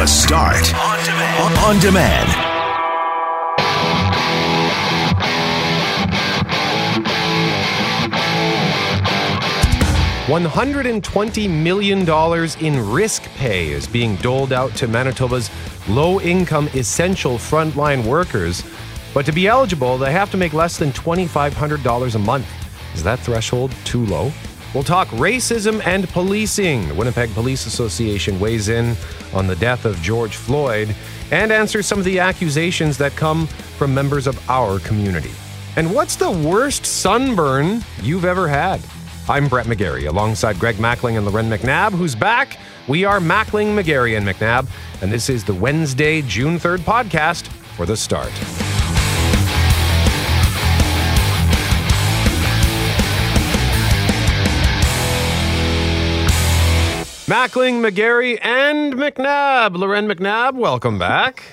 The Start on demand. On demand. $120 million in risk pay is being doled out to Manitoba's low income essential frontline workers. But to be eligible, they have to make less than $2,500 a month. Is that threshold too low? We'll talk racism and policing. The Winnipeg Police Association weighs in on the death of George Floyd and answers some of the accusations that come from members of our community. And what's the worst sunburn you've ever had? I'm Brett McGarry alongside Greg Mackling and Loren McNabb, who's back. We are Mackling, McGarry, and McNabb, and this is the Wednesday, June 3rd podcast for the start. Mackling, McGarry, and McNabb. Loren McNabb, welcome back.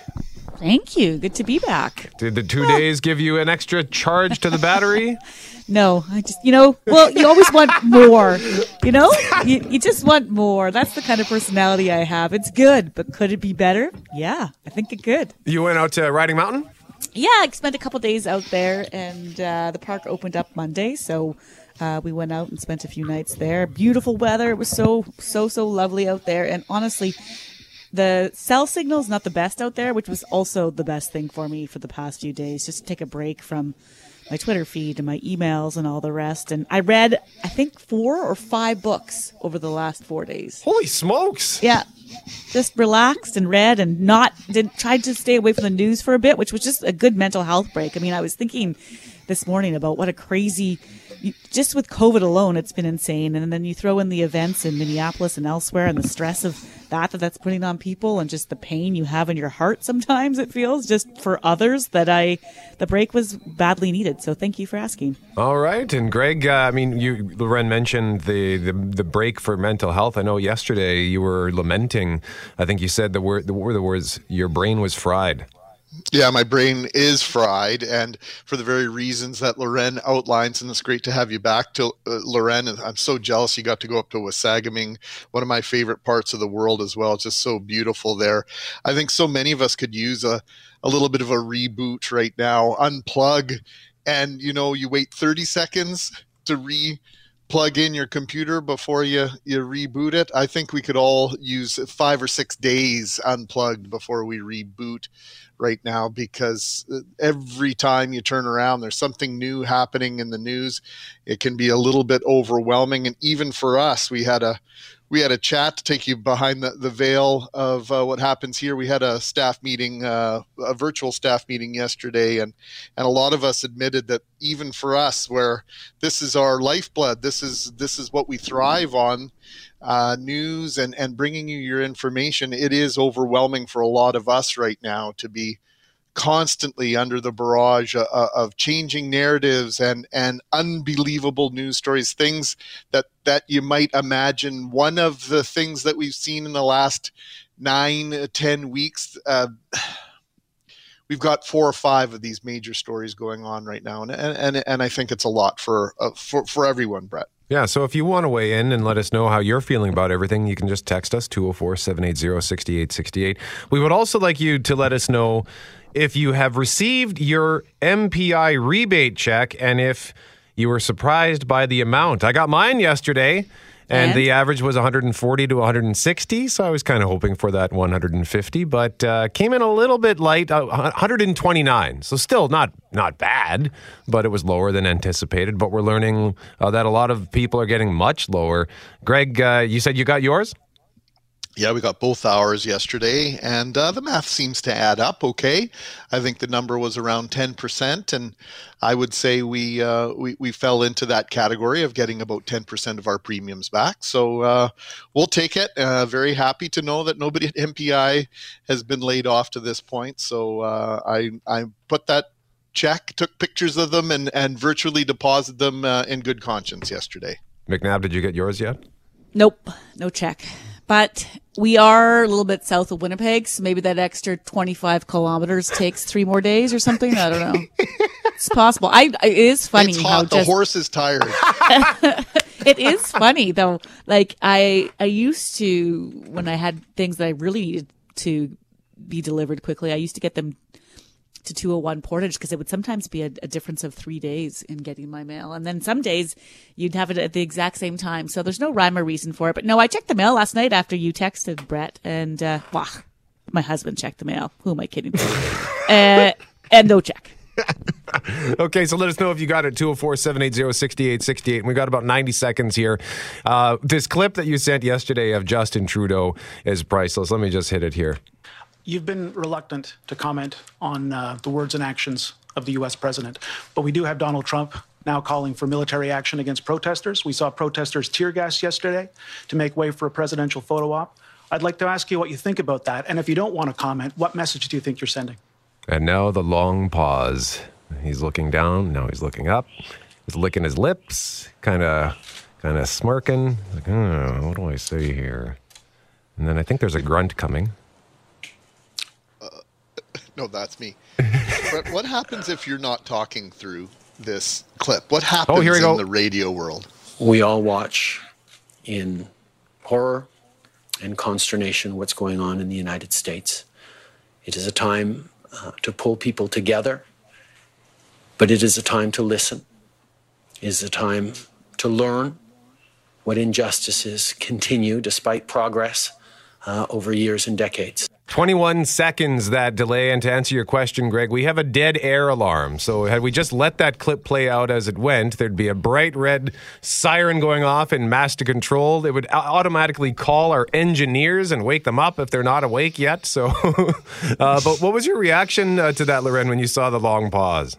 Thank you. Good to be back. Did the two days give you an extra charge to the battery? No, I just, you know, well, you always want more, you know? You, you just want more. That's the kind of personality I have. It's good, but could it be better? Yeah, I think it could. You went out to Riding Mountain? Yeah, I spent a couple days out there, and uh, the park opened up Monday, so uh, we went out and spent a few nights there. Beautiful weather. It was so, so, so lovely out there. And honestly, the cell signal is not the best out there, which was also the best thing for me for the past few days, just to take a break from my Twitter feed and my emails and all the rest. And I read, I think, four or five books over the last four days. Holy smokes! Yeah, just relaxed and read and not did tried to stay away from the news for a bit, which was just a good mental health break. I mean, I was thinking this morning about what a crazy just with COVID alone, it's been insane. And then you throw in the events in Minneapolis and elsewhere and the stress of that that that's putting on people and just the pain you have in your heart sometimes it feels just for others that I the break was badly needed. So thank you for asking. All right. And Greg, uh, I mean, you Loren mentioned the, the the break for mental health. I know yesterday you were lamenting. I think you said the word the the words your brain was fried. Yeah, my brain is fried, and for the very reasons that Loren outlines, and it's great to have you back to uh, Loren. I'm so jealous you got to go up to Wasagaming, one of my favorite parts of the world as well. It's just so beautiful there. I think so many of us could use a, a little bit of a reboot right now. Unplug, and you know, you wait 30 seconds to re plug in your computer before you you reboot it. I think we could all use five or six days unplugged before we reboot right now because uh, every time you turn around, there's something new happening in the news. It can be a little bit overwhelming, and even for us, we had a we had a chat to take you behind the, the veil of uh, what happens here. We had a staff meeting, uh, a virtual staff meeting yesterday, and and a lot of us admitted that even for us, where this is our lifeblood, this is this is what we thrive on, uh, news and and bringing you your information. It is overwhelming for a lot of us right now to be constantly under the barrage of, of, changing narratives and and unbelievable news stories things that that you might imagine one of the things that we've seen in the last nine ten weeks uh, we've got four or five of these major stories going on right now and and and I think it's a lot for uh, for for everyone Brett yeah, so if you want to weigh in and let us know how you're feeling about everything, you can just text us 204 780 6868. We would also like you to let us know if you have received your MPI rebate check and if you were surprised by the amount. I got mine yesterday. And, and, the average was 140 to 160, so I was kind of hoping for that 150, but uh, came in a little bit light, uh, 129. So still not not bad, but it was lower than anticipated. But we're learning uh, that a lot of people are getting much lower. Greg, uh, you said you got yours. Yeah, we got both hours yesterday, and uh, the math seems to add up okay. I think the number was around 10%, and I would say we, uh, we, we fell into that category of getting about 10% of our premiums back. So uh, we'll take it. Uh, very happy to know that nobody at MPI has been laid off to this point. So uh, I, I put that check, took pictures of them, and, and virtually deposited them uh, in good conscience yesterday. McNabb, did you get yours yet? Nope, no check. But we are a little bit south of Winnipeg, so maybe that extra 25 kilometers takes three more days or something. I don't know. it's possible. I, it is funny it's hot. how the horse is tired. it is funny though. Like I, I used to when I had things that I really needed to be delivered quickly. I used to get them to 201 Portage because it would sometimes be a, a, difference of three days in getting my mail. And then some days you'd have it at the exact same time. So there's no rhyme or reason for it. But no, I checked the mail last night after you texted Brett and, uh, wow, my husband checked the mail. Who am I kidding? uh, and no check. okay, so let us know if you got it 204 780 6868. We've got about 90 seconds here. Uh, this clip that you sent yesterday of Justin Trudeau is priceless. Let me just hit it here. You've been reluctant to comment on uh, the words and actions of the U.S. president, but we do have Donald Trump now calling for military action against protesters. We saw protesters tear gas yesterday to make way for a presidential photo op. I'd like to ask you what you think about that. And if you don't want to comment, what message do you think you're sending? And now the long pause. He's looking down. Now he's looking up. He's licking his lips, kind of, kind of smirking. Like, oh, what do I say here? And then I think there's a grunt coming. No, that's me. but what happens if you're not talking through this clip? What happens oh, here we in go. the radio world? We all watch in horror and consternation what's going on in the United States. It is a time uh, to pull people together, but it is a time to listen. It is a time to learn what injustices continue despite progress uh, over years and decades. 21 seconds that delay. And to answer your question, Greg, we have a dead air alarm. So had we just let that clip play out as it went, there'd be a bright red siren going off in master control. It would automatically call our engineers and wake them up if they're not awake yet. So, uh, but what was your reaction uh, to that, Loren, when you saw the long pause?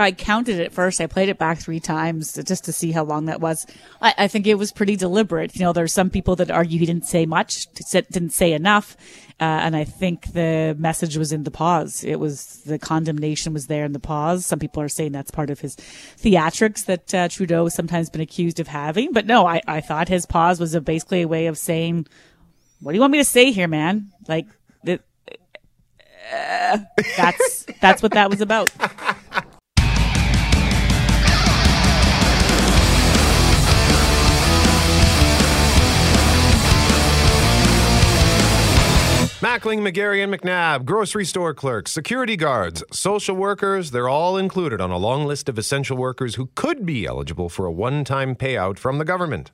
I counted it first. I played it back three times just to see how long that was. I, I, think it was pretty deliberate. You know, there's some people that argue he didn't say much, didn't say enough. Uh, and I think the message was in the pause. It was the condemnation was there in the pause. Some people are saying that's part of his theatrics that uh, Trudeau has sometimes been accused of having. But no, I, I thought his pause was a, basically a way of saying, what do you want me to say here, man? Like, uh, that's, that's what that was about. Mackling, McGarry, and McNabb, grocery store clerks, security guards, social workers, they're all included on a long list of essential workers who could be eligible for a one time payout from the government.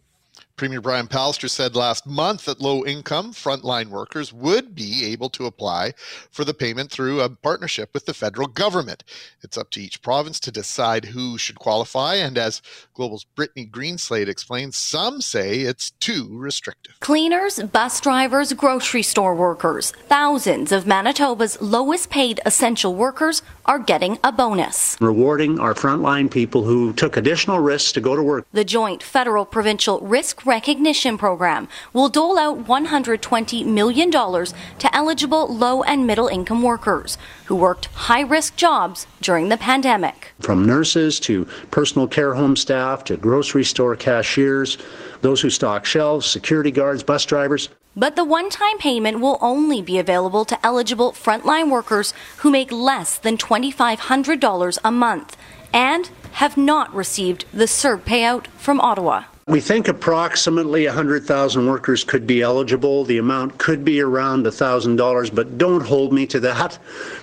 Premier Brian Pallister said last month that low income frontline workers would be able to apply for the payment through a partnership with the federal government. It's up to each province to decide who should qualify, and as Global's Brittany Greenslade explains, some say it's too restrictive. Cleaners, bus drivers, grocery store workers, thousands of Manitoba's lowest paid essential workers are getting a bonus. Rewarding our frontline people who took additional risks to go to work. The joint federal provincial risk recognition program will dole out $120 million to eligible low and middle income workers who worked high risk jobs during the pandemic. From nurses to personal care home staff to grocery store cashiers, those who stock shelves, security guards, bus drivers. But the one time payment will only be available to eligible frontline workers who make less than $2,500 a month and have not received the CERB payout from Ottawa. We think approximately 100,000 workers could be eligible. The amount could be around $1,000, but don't hold me to that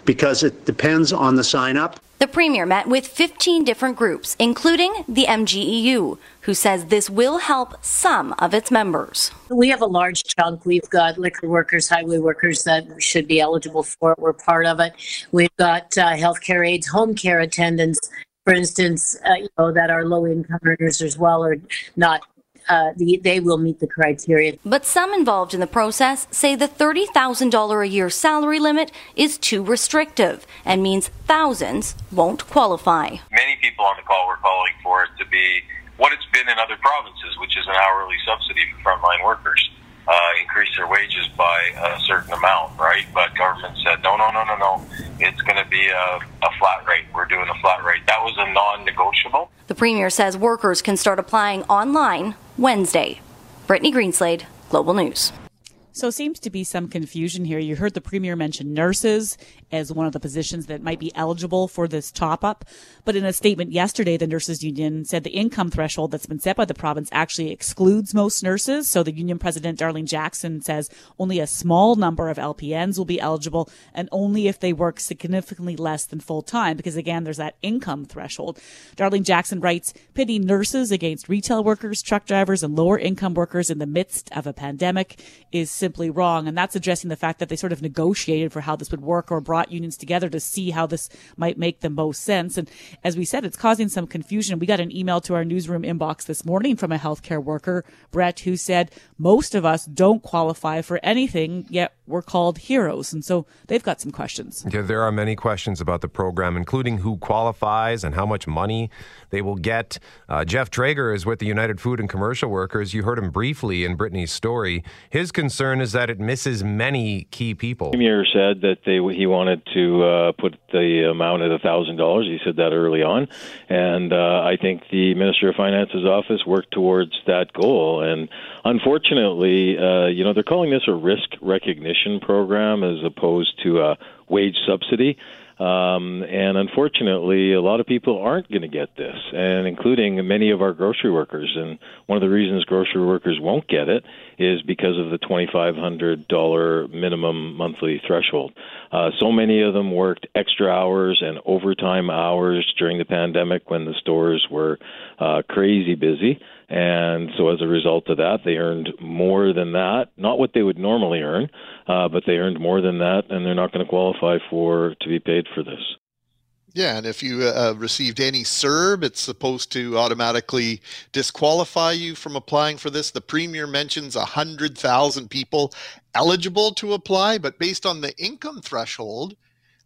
because it depends on the sign up. The Premier met with 15 different groups, including the MGEU, who says this will help some of its members. We have a large chunk. We've got liquor workers, highway workers that should be eligible for it. We're part of it. We've got uh, healthcare aides, home care attendants, for instance, uh, you know, that are low income earners as well or not uh, the, they will meet the criteria. But some involved in the process say the $30,000 a year salary limit is too restrictive and means thousands won't qualify. Many people on the call were calling for it to be what it's been in other provinces, which is an hourly subsidy for frontline workers. Uh, increase their wages by a certain amount, right? But government said, no, no, no, no, no. It's going to be a, a flat rate. We're doing a flat rate. That was a non negotiable. The Premier says workers can start applying online Wednesday. Brittany Greenslade, Global News. So seems to be some confusion here. You heard the premier mention nurses as one of the positions that might be eligible for this top up. But in a statement yesterday, the nurses union said the income threshold that's been set by the province actually excludes most nurses. So the union president, Darlene Jackson, says only a small number of LPNs will be eligible and only if they work significantly less than full time. Because again, there's that income threshold. Darlene Jackson writes, pitting nurses against retail workers, truck drivers, and lower income workers in the midst of a pandemic is simply wrong. And that's addressing the fact that they sort of negotiated for how this would work or brought unions together to see how this might make the most sense. And as we said, it's causing some confusion. We got an email to our newsroom inbox this morning from a healthcare worker, Brett, who said, most of us don't qualify for anything, yet we're called heroes. And so they've got some questions. Yeah, there are many questions about the program, including who qualifies and how much money they will get. Uh, Jeff Traeger is with the United Food and Commercial Workers. You heard him briefly in Brittany's story. His concern is that it misses many key people. The premier said that they, he wanted to uh, put the amount at a thousand dollars. He said that early on, and uh, I think the Minister of Finance's office worked towards that goal. And unfortunately, uh, you know, they're calling this a risk recognition program as opposed to a wage subsidy. Um, and unfortunately, a lot of people aren't going to get this, and including many of our grocery workers. And one of the reasons grocery workers won't get it is because of the $2,500 minimum monthly threshold. Uh, so many of them worked extra hours and overtime hours during the pandemic when the stores were uh, crazy busy. And so, as a result of that, they earned more than that. Not what they would normally earn, uh, but they earned more than that, and they're not going to qualify for to be paid for this. Yeah, and if you uh, received any CERB, it's supposed to automatically disqualify you from applying for this. The premier mentions 100,000 people eligible to apply, but based on the income threshold,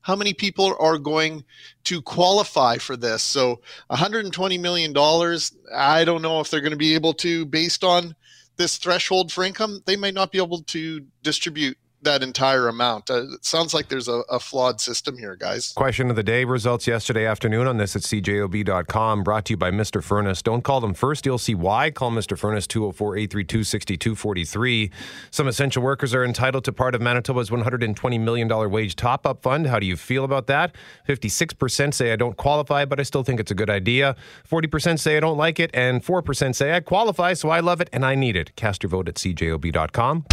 how many people are going to qualify for this? So 120 million dollars, I don't know if they're going to be able to based on this threshold for income, they might not be able to distribute that entire amount. Uh, it sounds like there's a, a, flawed system here, guys. Question of the day results yesterday afternoon on this at cjob.com, brought to you by Mr. Furnace. Don't call them first, you'll see why. Call Mr. Furnace 204 832 6243. Some essential workers are entitled to part of Manitoba's $120 million wage top up fund. How do you feel about that? 56% say I don't qualify, but I still think it's a good idea. 40% say I don't like it, and 4% say I qualify, so I love it and I need it. Cast your vote at cjob.com.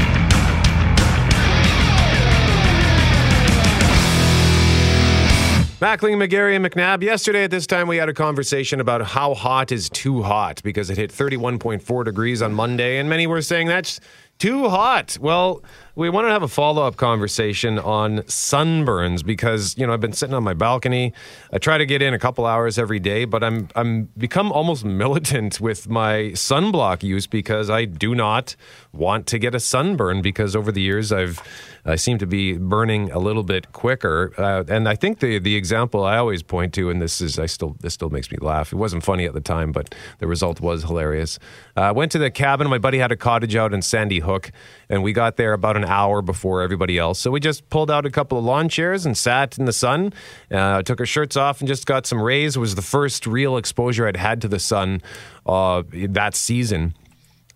Mackling, McGarry, and McNabb. Yesterday at this time, we had a conversation about how hot is too hot because it hit 31.4 degrees on Monday, and many were saying that's too hot. Well, we want to have a follow up conversation on sunburns because you know I've been sitting on my balcony. I try to get in a couple hours every day, but I'm I'm become almost militant with my sunblock use because I do not want to get a sunburn because over the years I've I seem to be burning a little bit quicker. Uh, and I think the the example I always point to, and this is I still this still makes me laugh. It wasn't funny at the time, but the result was hilarious. I uh, went to the cabin. My buddy had a cottage out in Sandy Hook, and we got there about an hour before everybody else. So we just pulled out a couple of lawn chairs and sat in the sun. Uh, took our shirts off and just got some rays. It was the first real exposure I'd had to the sun uh, that season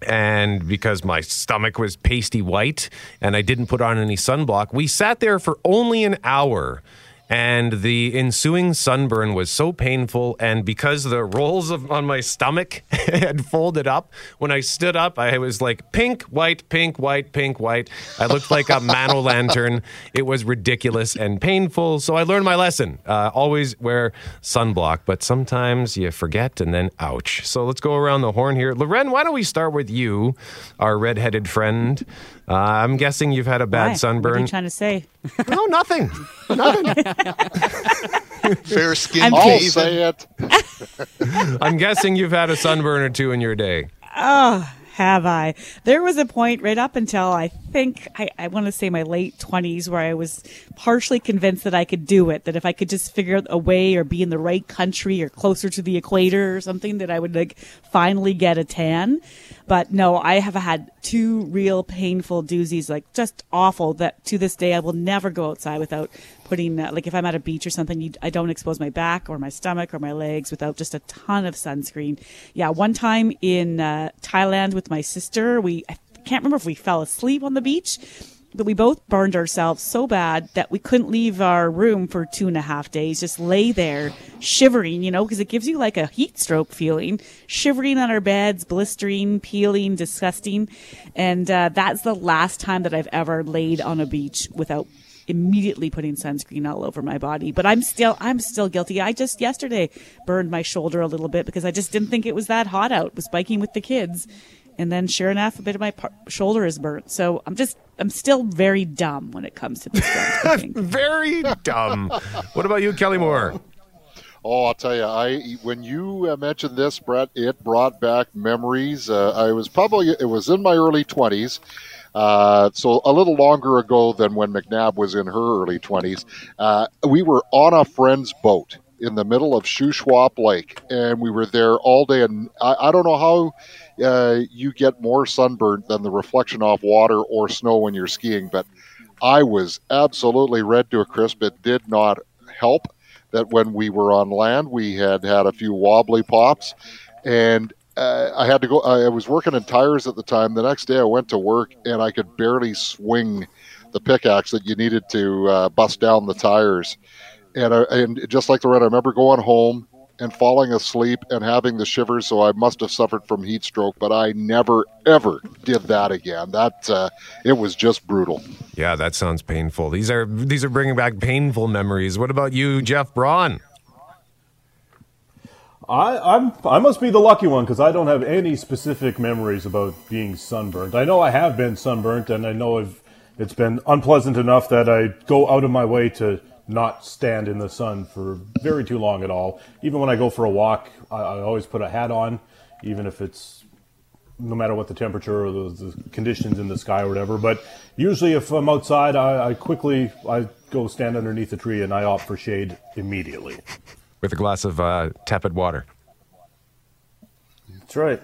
and because my stomach was pasty white and I didn't put on any sunblock, we sat there for only an hour and the ensuing sunburn was so painful and because the rolls of, on my stomach had folded up when i stood up i was like pink white pink white pink white. I looked like a mano lantern it was ridiculous and painful so i learned my lesson. Uh, always wear sunblock but sometimes you forget and then ouch. So let's go around the horn here. Loren why don't we start with you our redheaded friend uh, I'm guessing you've had a bad Why? sunburn. What are you trying to say? no, nothing. Nothing. Fair skin. I'm I'll say it. I'm guessing you've had a sunburn or two in your day. Oh, have I? There was a point right up until I think I, I want to say my late twenties where I was partially convinced that I could do it. That if I could just figure out a way or be in the right country or closer to the equator or something, that I would like finally get a tan. But no, I have had two real painful doozies, like just awful. That to this day I will never go outside without putting uh, like if I'm at a beach or something, you, I don't expose my back or my stomach or my legs without just a ton of sunscreen. Yeah, one time in uh, Thailand with my sister, we I can't remember if we fell asleep on the beach, but we both burned ourselves so bad that we couldn't leave our room for two and a half days. Just lay there shivering, you know, because it gives you like a heat stroke feeling, shivering on our beds, blistering, peeling, disgusting. And uh, that's the last time that I've ever laid on a beach without immediately putting sunscreen all over my body. But I'm still I'm still guilty. I just yesterday burned my shoulder a little bit because I just didn't think it was that hot out. Was biking with the kids. And then sure enough a bit of my par- shoulder is burnt. So I'm just I'm still very dumb when it comes to this stuff. Very dumb. what about you, Kelly Moore? Oh, I'll tell you, I when you uh, mentioned this, Brett, it brought back memories. Uh, I was probably it was in my early twenties, uh, so a little longer ago than when McNabb was in her early twenties. Uh, we were on a friend's boat in the middle of Shuswap Lake, and we were there all day. And I, I don't know how uh, you get more sunburnt than the reflection off water or snow when you're skiing, but I was absolutely red to a crisp. It did not help that when we were on land, we had had a few wobbly pops, and uh, I had to go. I was working in tires at the time. The next day, I went to work and I could barely swing the pickaxe that you needed to uh, bust down the tires. And I, and just like the red, I remember going home and falling asleep and having the shivers. So I must have suffered from heat stroke, but I never ever did that again. That uh, it was just brutal. Yeah, that sounds painful. These are these are bringing back painful memories. What about you, Jeff Braun? I, I'm I must be the lucky one because I don't have any specific memories about being sunburnt. I know I have been sunburnt, and I know I've, it's been unpleasant enough that I go out of my way to not stand in the sun for very too long at all. Even when I go for a walk, I, I always put a hat on, even if it's no matter what the temperature or the, the conditions in the sky or whatever. But usually, if I'm outside, I, I quickly I go stand underneath a tree and I opt for shade immediately. With a glass of uh, tepid water. That's right.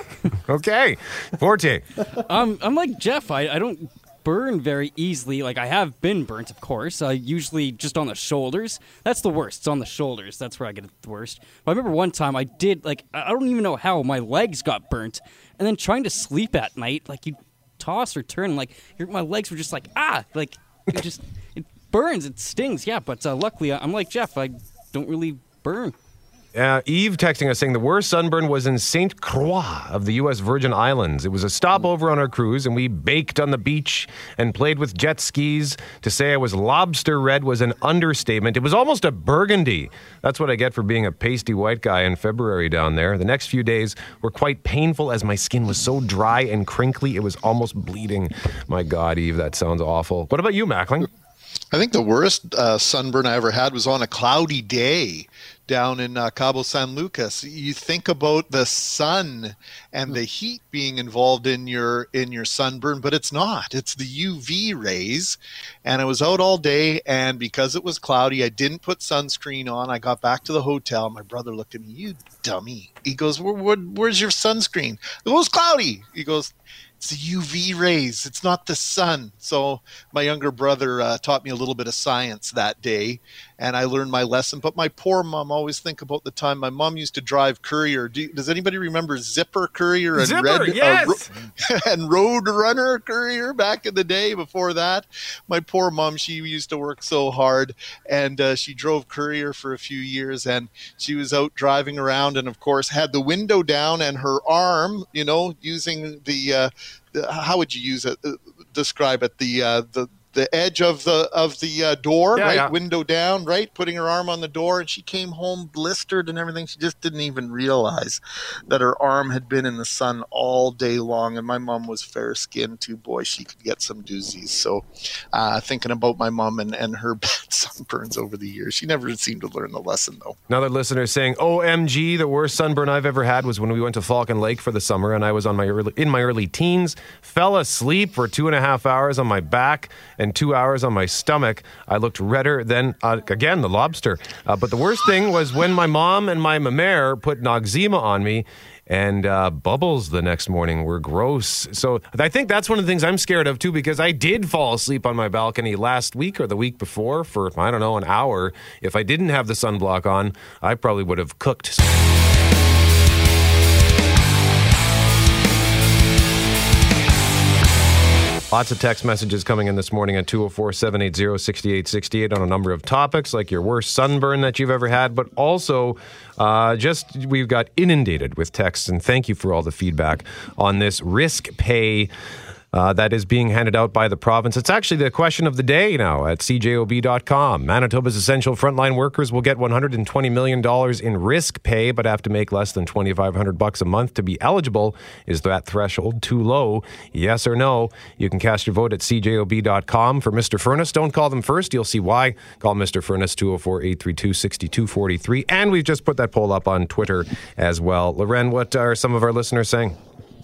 okay, Forte. um, I'm like Jeff. I, I don't burn very easily. Like I have been burnt, of course. Uh, usually just on the shoulders. That's the worst. It's on the shoulders. That's where I get it the worst. But I remember one time I did like I don't even know how my legs got burnt, and then trying to sleep at night, like you toss or turn, like my legs were just like ah, like it just it burns, it stings. Yeah, but uh, luckily I'm like Jeff. I don't really burn. Uh, Eve texting us saying the worst sunburn was in St. Croix of the U.S. Virgin Islands. It was a stopover on our cruise, and we baked on the beach and played with jet skis. To say I was lobster red was an understatement. It was almost a burgundy. That's what I get for being a pasty white guy in February down there. The next few days were quite painful as my skin was so dry and crinkly, it was almost bleeding. My God, Eve, that sounds awful. What about you, Mackling? I think the worst uh, sunburn I ever had was on a cloudy day down in uh, Cabo San Lucas. You think about the sun and the heat being involved in your in your sunburn, but it's not. It's the UV rays. And I was out all day, and because it was cloudy, I didn't put sunscreen on. I got back to the hotel. My brother looked at me, "You dummy!" He goes, where, where, "Where's your sunscreen?" It was cloudy. He goes, it's the UV rays. It's not the sun. So my younger brother uh, taught me a little bit of science that day, and I learned my lesson. But my poor mom always think about the time my mom used to drive courier. Do, does anybody remember Zipper Courier and Zipper, Red yes! uh, Ro- and Road Runner Courier back in the day? Before that, my poor mom she used to work so hard, and uh, she drove courier for a few years, and she was out driving around, and of course had the window down and her arm, you know, using the uh, the- how would you use it? Uh, Describe it the uh, the the edge of the of the uh, door, Yeah, right, yeah. window down, right, putting her arm on the door, and she came home blistered and everything. She just didn't even realize that her arm had been in the sun all day long. And my mom was fair skinned too. Boy, she could get some doozies. So, uh, thinking about my mom and, and her bad sunburns over the years, she never seemed to learn the lesson though. Another listener saying, "OMG, the worst sunburn I've ever had was when we went to Falcon Lake for the summer, and I was on my early, in my early teens. Fell asleep for two and a half hours on my back and two hours on my stomach. I looked redder than uh, again the lobster. Uh, but the worst thing was when my mom and my mare put Noxzema on me." And uh, bubbles the next morning were gross. So I think that's one of the things I'm scared of too, because I did fall asleep on my balcony last week or the week before for, I don't know, an hour. If I didn't have the sunblock on, I probably would have cooked. Lots of text messages coming in this morning at 204 780 6868 on a number of topics like your worst sunburn that you've ever had, but also uh, just we've got inundated with texts. And thank you for all the feedback on this risk pay uh, that is being handed out by the province. It's actually the question of the day now at cjob.com. Manitoba's essential frontline workers will get $120 million in risk pay, but have to make less than 2500 bucks a month to be eligible. Is that threshold too low? Yes or no? You can cast your vote at cjob.com. For Mr. Furnace, don't call them first. You'll see why. Call Mr. Furnace 204 832 6243. And we've just put that poll up on Twitter as well. Loren, what are some of our listeners saying?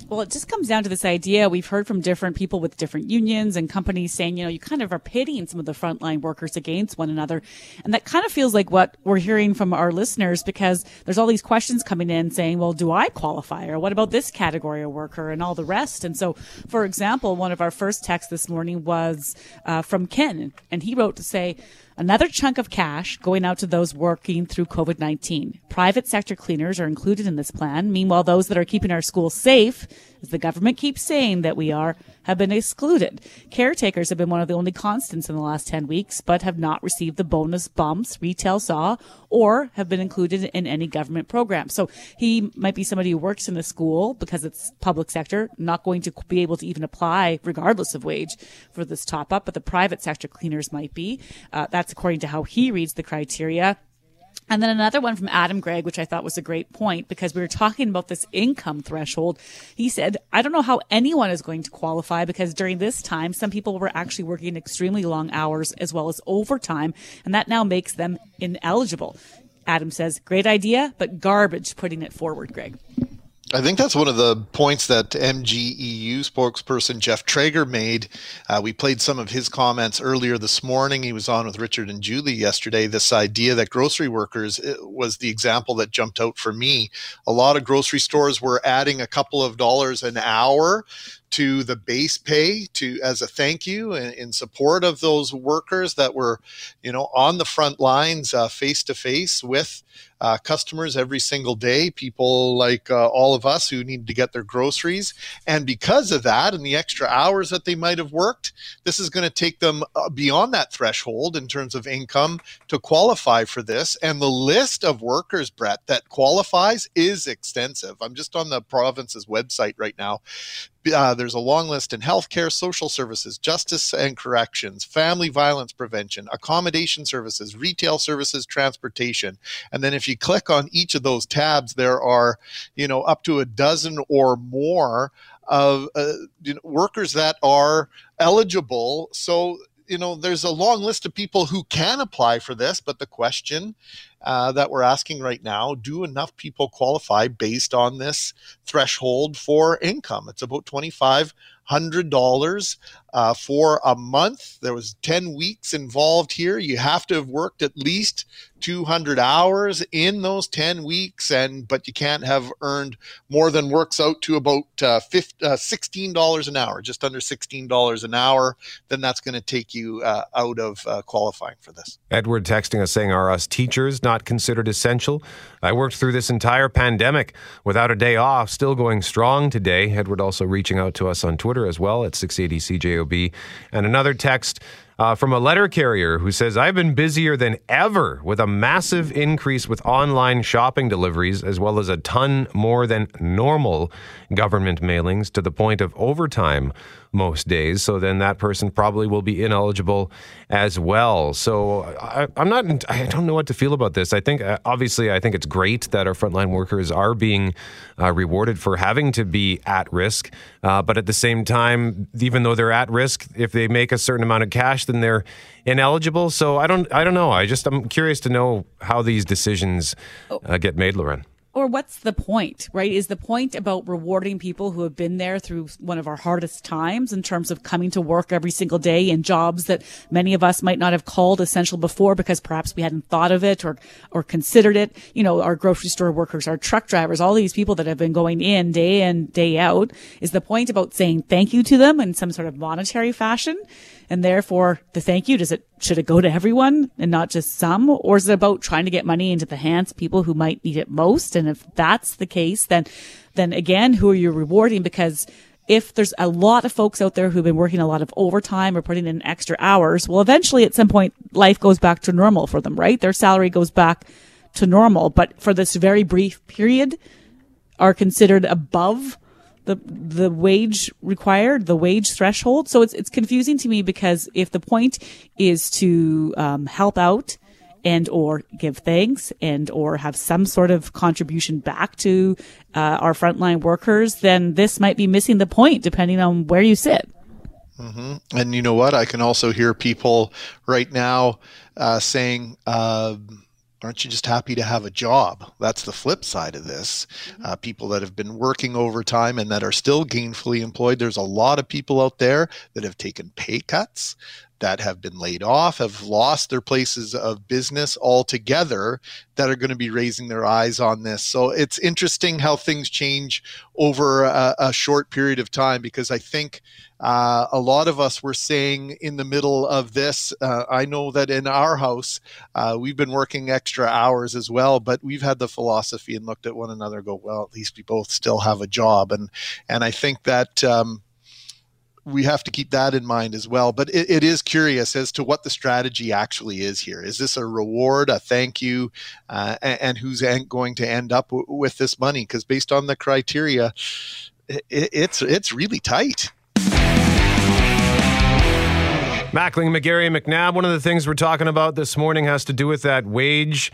Well, it just comes down to this idea. We've heard from different people with different unions and companies saying, you know, you kind of are pitting some of the frontline workers against one another. And that kind of feels like what we're hearing from our listeners because there's all these questions coming in saying, well, do I qualify? Or what about this category of worker and all the rest? And so, for example, one of our first texts this morning was uh, from Ken, and he wrote to say, Another chunk of cash going out to those working through COVID 19. Private sector cleaners are included in this plan. Meanwhile, those that are keeping our schools safe, as the government keeps saying that we are, have been excluded. Caretakers have been one of the only constants in the last 10 weeks, but have not received the bonus bumps retail saw or have been included in any government program. So he might be somebody who works in a school because it's public sector, not going to be able to even apply regardless of wage for this top up, but the private sector cleaners might be. Uh, that's according to how he reads the criteria. And then another one from Adam Gregg, which I thought was a great point because we were talking about this income threshold. He said, I don't know how anyone is going to qualify because during this time, some people were actually working extremely long hours as well as overtime, and that now makes them ineligible. Adam says, great idea, but garbage putting it forward, Greg. I think that's one of the points that MGEU spokesperson Jeff Traeger made. Uh, we played some of his comments earlier this morning. He was on with Richard and Julie yesterday. This idea that grocery workers was the example that jumped out for me. A lot of grocery stores were adding a couple of dollars an hour to the base pay to as a thank you in, in support of those workers that were you know on the front lines face to face with uh, customers every single day, people like uh, all of us who need to get their groceries. And because of that and the extra hours that they might have worked, this is going to take them uh, beyond that threshold in terms of income to qualify for this. And the list of workers, Brett, that qualifies is extensive. I'm just on the province's website right now. Uh, there's a long list in healthcare, social services, justice and corrections, family violence prevention, accommodation services, retail services, transportation. And then if you click on each of those tabs, there are, you know, up to a dozen or more of uh, you know, workers that are eligible. So you know, there's a long list of people who can apply for this, but the question uh, that we're asking right now do enough people qualify based on this threshold for income? It's about $2,500 uh, for a month. There was 10 weeks involved here. You have to have worked at least 200 hours in those 10 weeks and but you can't have earned more than works out to about uh, 50, uh, $16 an hour just under $16 an hour then that's going to take you uh, out of qualifying for this edward texting us saying are us teachers not considered essential. I worked through this entire pandemic without a day off still going strong today. Edward also reaching out to us on twitter as well at 680 cjob and another text uh, from a letter carrier who says, I've been busier than ever with a massive increase with online shopping deliveries, as well as a ton more than normal government mailings to the point of overtime most days. So then that person probably will be ineligible as well. So I, am not, I don't know what to feel about this. I think, uh, obviously, I think it's great that our frontline workers are being uh, rewarded for having to be at risk. Uh, but at the same time, even though they're at risk, if they make a certain amount of cash, then they're ineligible. So I don't, I don't know. I just, I'm curious to know how these decisions uh, get made, Loren or what's the point, right? Is the point about rewarding people who have been there through one of our hardest times in terms of coming to work every single day in jobs that many of us might not have called essential before because perhaps we hadn't thought of it or, or considered it? You know, our grocery store workers, our truck drivers, all these people that have been going in day in, day out. Is the point about saying thank you to them in some sort of monetary fashion? And therefore the thank you does it should it go to everyone and not just some? Or is it about trying to get money into the hands of people who might need it most? And if that's the case then then again who are you rewarding? Because if there's a lot of folks out there who've been working a lot of overtime or putting in extra hours, well, eventually at some point life goes back to normal for them, right? Their salary goes back to normal, but for this very brief period are considered above the the wage required, the wage threshold. So it's it's confusing to me because if the point is to um, help out and or give thanks and or have some sort of contribution back to uh, our frontline workers, then this might be missing the point depending on where you sit. hmm And you know what? I can also hear people right now uh, saying, uh, aren't you just happy to have a job? That's the flip side of this. Uh, people that have been working overtime and that are still gainfully employed. There's a lot of people out there that have taken pay cuts, that have been laid off, have lost their places of business altogether, that are going to be raising their eyes on this. So it's interesting how things change over a, a short period of time because I think uh, a lot of us were saying in the middle of this. Uh, I know that in our house, uh, we've been working extra hours as well, but we've had the philosophy and looked at one another, go, well, at least we both still have a job, and and I think that. Um, we have to keep that in mind as well. But it, it is curious as to what the strategy actually is here. Is this a reward, a thank you, uh, and, and, who's going to end up w- with this money? Because based on the criteria, it, it's it's really tight. Mackling, McGarry, McNabb. One of the things we're talking about this morning has to do with that wage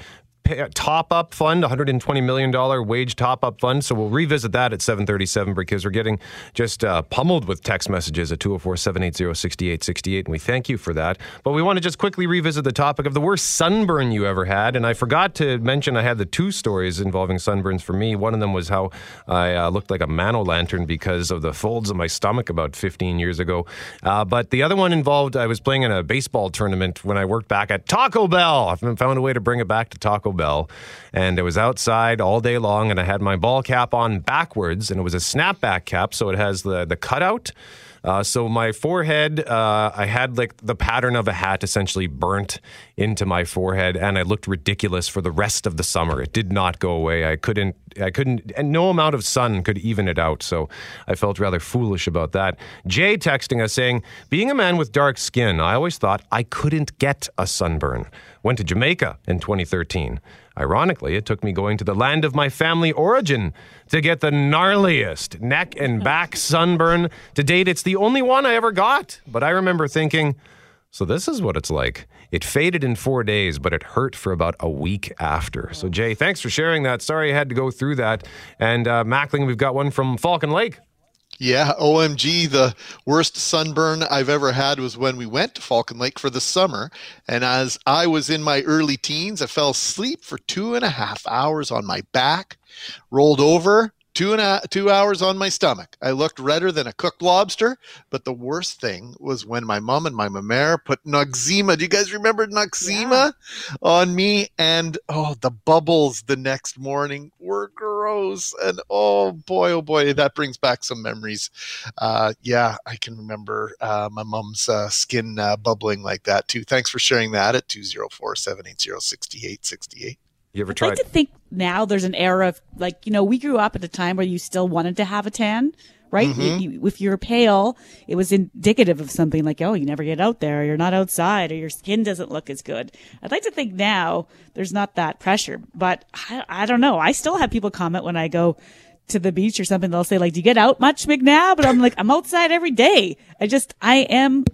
top up fund, $120 million wage top up fund. So we'll revisit that at 737 because we're getting just uh, pummeled with text messages at 204 780 6868. And we thank you for that. But we want to just quickly revisit the topic of the worst sunburn you ever had. And I forgot to mention I had the two stories involving sunburns for me. One of them was how I uh, looked like a mano lantern because of the folds of my stomach about 15 years ago. Uh, but the other one involved I was playing in a baseball tournament when I worked back at Taco Bell. I've found a way to bring it back to Taco Bell. And it was outside all day long, and I had my ball cap on backwards, and it was a snapback cap, so it has the, the cutout. Uh, so my forehead, uh, I had like the pattern of a hat essentially burnt into my forehead, and I looked ridiculous for the rest of the summer. It did not go away. I couldn't, I couldn't, and no amount of sun could even it out. So I felt rather foolish about that. Jay texting us saying, "Being a man with dark skin, I always thought I couldn't get a sunburn." Went to Jamaica in 2013. Ironically, it took me going to the land of my family origin to get the gnarliest neck and back sunburn. To date, it's the only one I ever got. But I remember thinking, so this is what it's like. It faded in four days, but it hurt for about a week after. So, Jay, thanks for sharing that. Sorry I had to go through that. And uh, Mackling, we've got one from Falcon Lake. Yeah, OMG, the worst sunburn I've ever had was when we went to Falcon Lake for the summer. And as I was in my early teens, I fell asleep for two and a half hours on my back, rolled over, two and a, two hours on my stomach. I looked redder than a cooked lobster. But the worst thing was when my mom and my mare put Noxzema. Do you guys remember Noxzema yeah. on me? And oh, the bubbles the next morning were gross. And oh boy, oh boy, that brings back some memories. Uh, yeah, I can remember uh, my mom's uh, skin uh, bubbling like that too. Thanks for sharing that at 204 780 6868. You ever tried? I'd like to think now there's an era of like you know we grew up at a time where you still wanted to have a tan, right? Mhm. You- you- if you're pale, it was indicative of something like oh you never get out there, you're not outside, or your skin doesn't look as good. I'd like to think now there's not that pressure, but I, I don't know. I still have people comment when I go to the beach or something. They'll say like, "Do you get out much, McNabb?" But I'm like, I'm outside every day. I just I am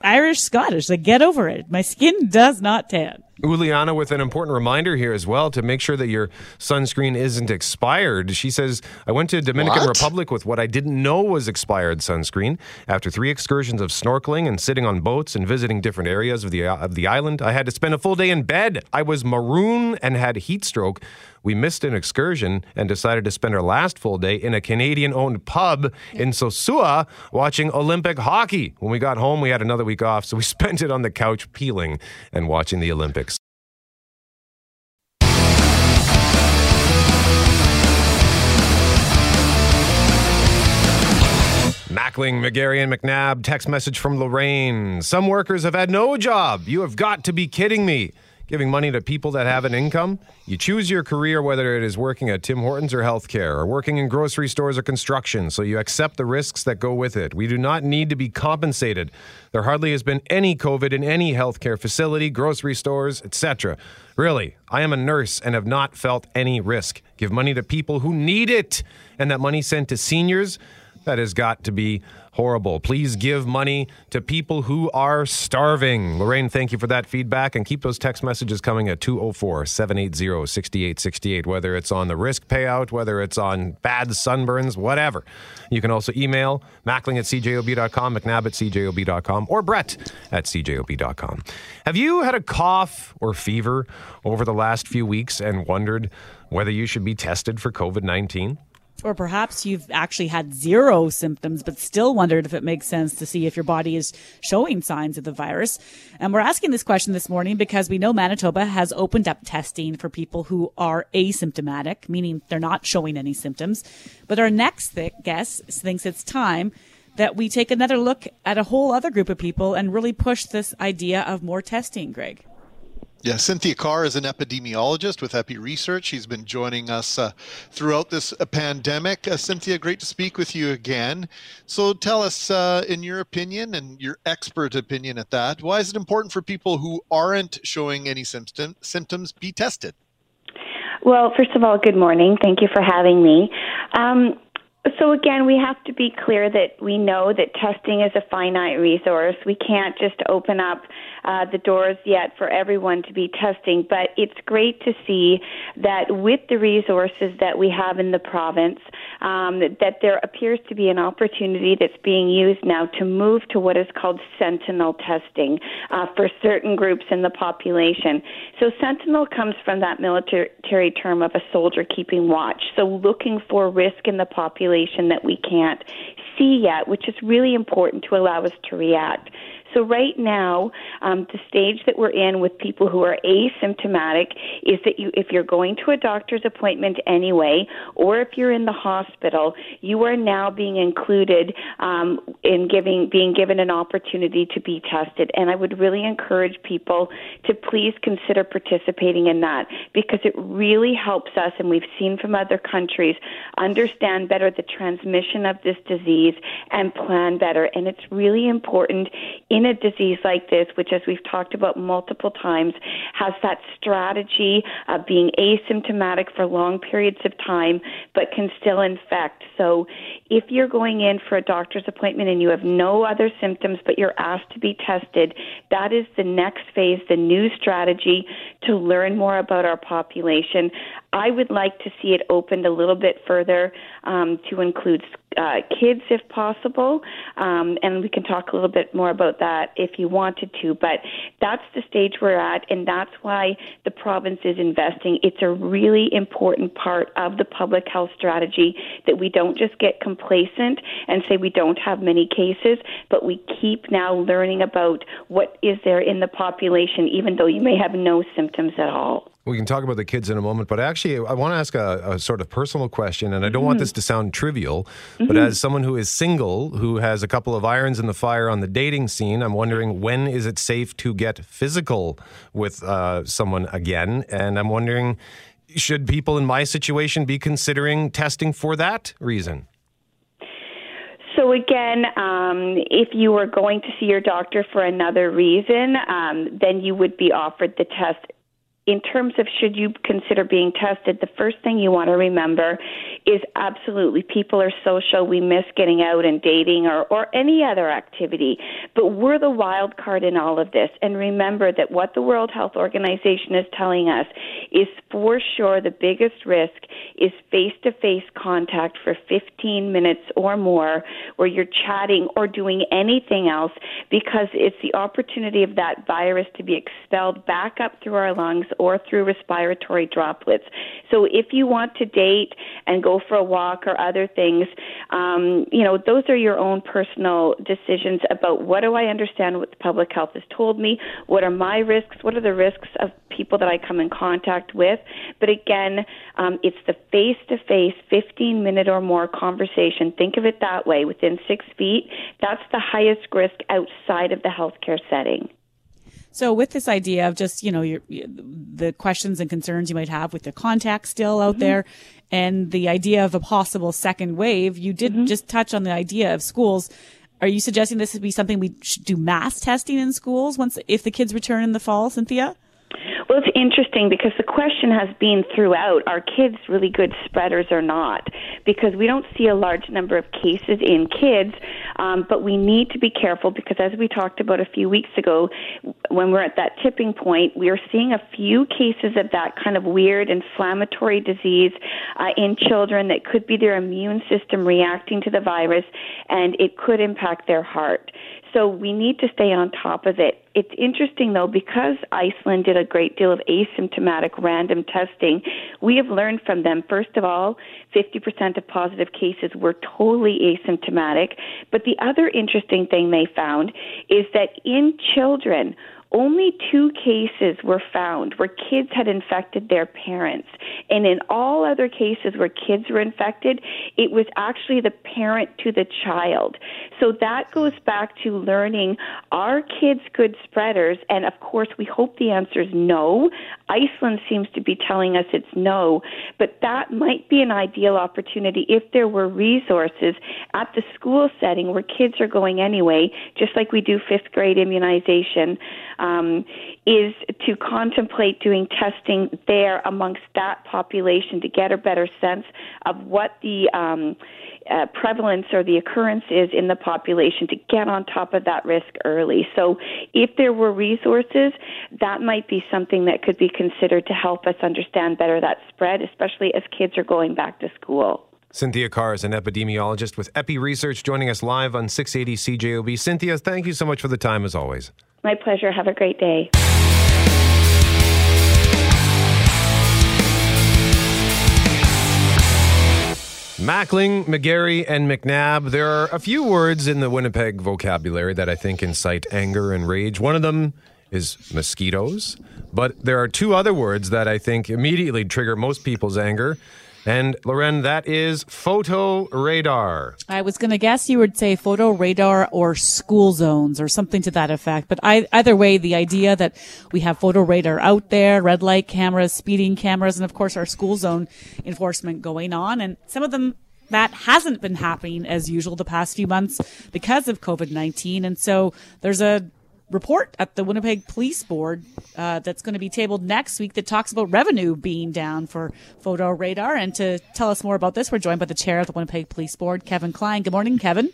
Irish Scottish. Like get over it. My skin does not tan. Uliana with an important reminder here as well to make sure that your sunscreen isn't expired. She says, I went to Dominican What? Republic with what I didn't know was expired sunscreen. After three excursions of snorkeling and sitting on boats and visiting different areas of the, uh, of the island, I had to spend a full day in bed. I was maroon and had heat stroke. We missed an excursion and decided to spend our last full day in a Canadian owned pub in Sosua watching Olympic hockey. When we got home, we had another week off, so we spent it on the couch peeling and watching the Olympics. Mackling, McGarry, and McNabb. Text message from Lorraine. Some workers have had no job. You have got to be kidding me. giving money to people that have an income. You choose your career, whether it is working at Tim Hortons or healthcare, or working in grocery stores or construction, so you accept the risks that go with it. We do not need to be compensated. There hardly has been any COVID in any healthcare facility, grocery stores, etc. Really, I am a nurse and have not felt any risk. Give money to people who need it, and that money sent to seniors, that has got to be horrible. Please give money to people who are starving. Lorraine, thank you for that feedback and keep those text messages coming at 204 780 6868, whether it's on the risk payout, whether it's on bad sunburns, whatever. You can also email mackling at cjob.com, mcnabb at cjob.com, or brett at cjob.com. Have you had a cough or fever over the last few weeks and wondered whether you should be tested for COVID 19? Or perhaps you've actually had zero symptoms, but still wondered if it makes sense to see if your body is showing signs of the virus. And we're asking this question this morning because we know Manitoba has opened up testing for people who are asymptomatic, meaning they're not showing any symptoms. But our next th- guest thinks it's time that we take another look at a whole other group of people and really push this idea of more testing, Greg. Yeah, Cynthia Carr is an epidemiologist with Epi Research. She's been joining us uh, throughout this uh, pandemic. Uh, Cynthia, great to speak with you again. So tell us, uh, in your opinion and your expert opinion at that, why is it important for people who aren't showing any symptom- symptoms be tested? Well, first of all, good morning. Thank you for having me. Um, so again, we have to be clear that we know that testing is a finite resource. We can't just open up uh, the doors yet for everyone to be testing, but it's great to see that with the resources that we have in the province, um, that there appears to be an opportunity that's being used now to move to what is called sentinel testing uh, for certain groups in the population. So sentinel comes from that military term of a soldier keeping watch. So looking for risk in the population that we can't see yet, which is really important to allow us to react. So right now, um, the stage that we're in with people who are asymptomatic is that you, if you're going to a doctor's appointment anyway, or if you're in the hospital, you are now being included um, in giving being given an opportunity to be tested. And I would really encourage people to please consider participating in that because it really helps us, and we've seen from other countries, understand better the transmission of this disease and plan better. And it's really important in a disease like this, which, as we've talked about multiple times, has that strategy of being asymptomatic for long periods of time, but can still infect. So, if you're going in for a doctor's appointment and you have no other symptoms, but you're asked to be tested, that is the next phase, the new strategy to learn more about our population. I would like to see it opened a little bit further um, to include uh, kids if possible, um, and we can talk a little bit more about that if you wanted to. But that's the stage we're at, and that's why the province is investing. It's a really important part of the public health strategy that we don't just get complacent and say we don't have many cases, but we keep now learning about what is there in the population, even though you may have no symptoms at all. We can talk about the kids in a moment, but actually, I want to ask a, a sort of personal question, and I don't mm-hmm. want this to sound trivial, mm-hmm. but as someone who is single, who has a couple of irons in the fire on the dating scene, I'm wondering when is it safe to get physical with uh, someone again? And I'm wondering, should people in my situation be considering testing for that reason? So again, um, if you were going to see your doctor for another reason, um, then you would be offered the test in terms of should you consider being tested, the first thing you want to remember is absolutely people are social. We miss getting out and dating or, or any other activity. But we're the wild card in all of this. And remember that what the World Health Organization is telling us is for sure the biggest risk is face to face contact for 15 minutes or more where you're chatting or doing anything else because it's the opportunity of that virus to be expelled back up through our lungs or through respiratory droplets. So if you want to date and go for a walk or other things, um, you know, those are your own personal decisions about what do I understand what the public health has told me, what are my risks, what are the risks of people that I come in contact with. But again, um, it's the face to face, 15 minute or more conversation. Think of it that way within six feet. That's the highest risk outside of the healthcare setting. So, with this idea of just you know your, the questions and concerns you might have with the contacts still out Mhm. there, and the idea of a possible second wave, you did Mm-hmm. just touch on the idea of schools. Are you suggesting this would be something we should do mass testing in schools once if the kids return in the fall, Cynthia? It's interesting because the question has been throughout are kids really good spreaders or not? Because we don't see a large number of cases in kids, um, but we need to be careful because, as we talked about a few weeks ago, when we're at that tipping point, we are seeing a few cases of that kind of weird inflammatory disease uh, in children that could be their immune system reacting to the virus and it could impact their heart. So we need to stay on top of it. It's interesting though, because Iceland did a great deal of asymptomatic random testing, we have learned from them, first of all, 50% of positive cases were totally asymptomatic. But the other interesting thing they found is that in children, only two cases were found where kids had infected their parents. And in all other cases where kids were infected, it was actually the parent to the child. So that goes back to learning are kids good spreaders? And of course, we hope the answer is no. Iceland seems to be telling us it's no. But that might be an ideal opportunity if there were resources at the school setting where kids are going anyway, just like we do fifth grade immunization um, is to contemplate doing testing there amongst that population to get a better sense of what the um, uh, prevalence or the occurrence is in the population to get on top of that risk early. So, if there were resources, that might be something that could be considered to help us understand better that spread, especially as kids are going back to school. Cynthia Carr is an epidemiologist with Epi Research joining us live on 680 CJOB. Cynthia, thank you so much for the time as always. My pleasure. Have a great day. Mackling, McGarry, and McNabb. There are a few words in the Winnipeg vocabulary that I think incite anger and rage. One of them is mosquitoes, but there are two other words that I think immediately trigger most people's anger. And Loren, that is photo radar. I was going to guess you would say photo radar or school zones or something to that effect. But I, either way, the idea that we have photo radar out there, red light cameras, speeding cameras, and of course our school zone enforcement going on. And some of them that hasn't been happening as usual the past few months because of COVID 19. And so there's a report at the Winnipeg Police Board uh, that's going to be tabled next week that talks about revenue being down for photo radar. And to tell us more about this, we're joined by the chair of the Winnipeg Police Board, Kevin Klein. Good morning, Kevin.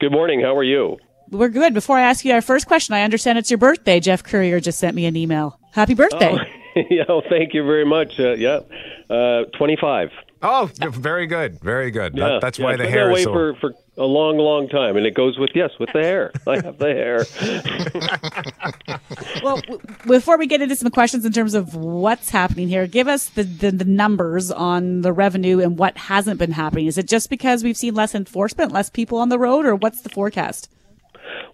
Good morning. How are you? We're good. Before I ask you our first question, I understand it's your birthday. Jeff Courier just sent me an email. Happy birthday. Oh, yeah, well, thank you very much. Uh, yeah, uh, 25. Oh, very good. Very good. Yeah, That- that's yeah, why the hair that is way so. for, for a long, long time, and it goes with yes, with the hair. I have the hair. well, w- before we get into some questions in terms of what's happening here, give us the, the, the numbers on the revenue and what hasn't been happening. Is it just because we've seen less enforcement, less people on the road, or what's the forecast?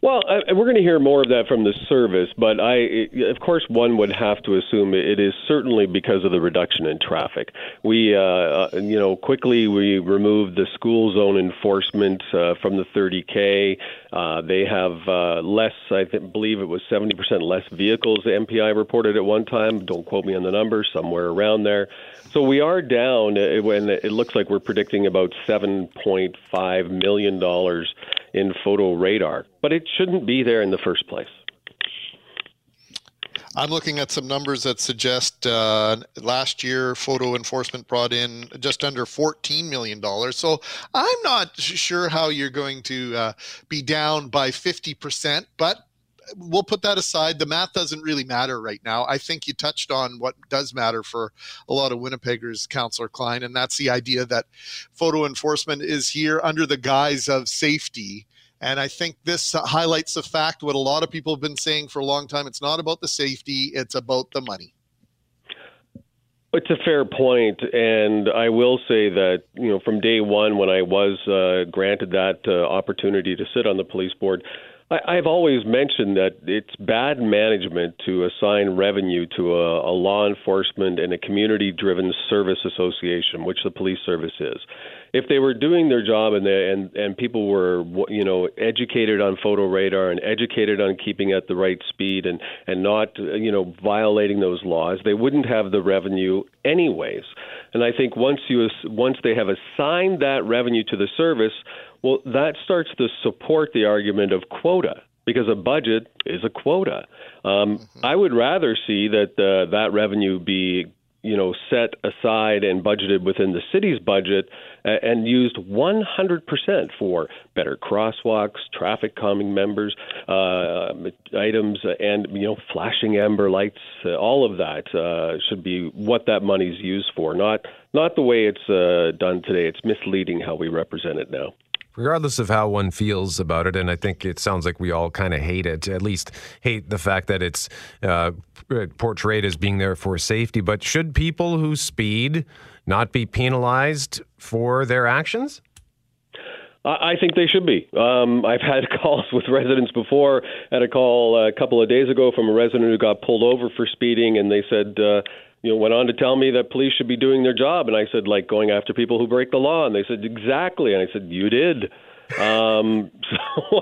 Well, I, we're going to hear more of that from the service, but I, of course, one would have to assume it is certainly because of the reduction in traffic. We, uh, uh, you know, quickly we removed the school zone enforcement uh, from the 30k. Uh, they have uh, less, I th- believe it was 70% less vehicles. The MPI reported at one time. Don't quote me on the numbers, somewhere around there. So we are down uh, when it looks like we're predicting about 7.5 million dollars in photo radar, but it shouldn't be there in the first place. I'm looking at some numbers that suggest uh, last year photo enforcement brought in just under $14 million. So I'm not sure how you're going to uh, be down by 50%, but we'll put that aside. The math doesn't really matter right now. I think you touched on what does matter for a lot of Winnipeggers, Councillor Klein, and that's the idea that photo enforcement is here under the guise of safety. And I think this highlights the fact what a lot of people have been saying for a long time. It's not about the safety, it's about the money. It's a fair point, and I will say that you know from day one when I was uh, granted that uh, opportunity to sit on the police board, I, I've always mentioned that it's bad management to assign revenue to a, a law enforcement and a community driven service association, which the police service is. If they were doing their job and they, and and people were you know educated on photo radar and educated on keeping at the right speed and and not you know violating those laws, they wouldn't have the revenue anyways. And I think once you once they have assigned that revenue to the service, well, that starts to support the argument of quota because a budget is a quota. Um, I would rather see that uh, that revenue be you know set aside and budgeted within the city's budget uh, and used 100% for better crosswalks, traffic calming members, uh, items, and you know flashing amber lights. Uh, all of that uh, should be what that money's used for, not not the way it's uh, done today. It's misleading how we represent it now regardless of how one feels about it, and I think it sounds like we all kind of hate it, at least hate the fact that it's uh, portrayed as being there for safety. But should people who speed not be penalized for their actions? I think they should be. Um, I've had calls with residents before. Had a call a couple of days ago from a resident who got pulled over for speeding, and they said, uh, you know, went on to tell me that police should be doing their job. And I said, like going after people who break the law. And they said, exactly. And I said, you did. um, so,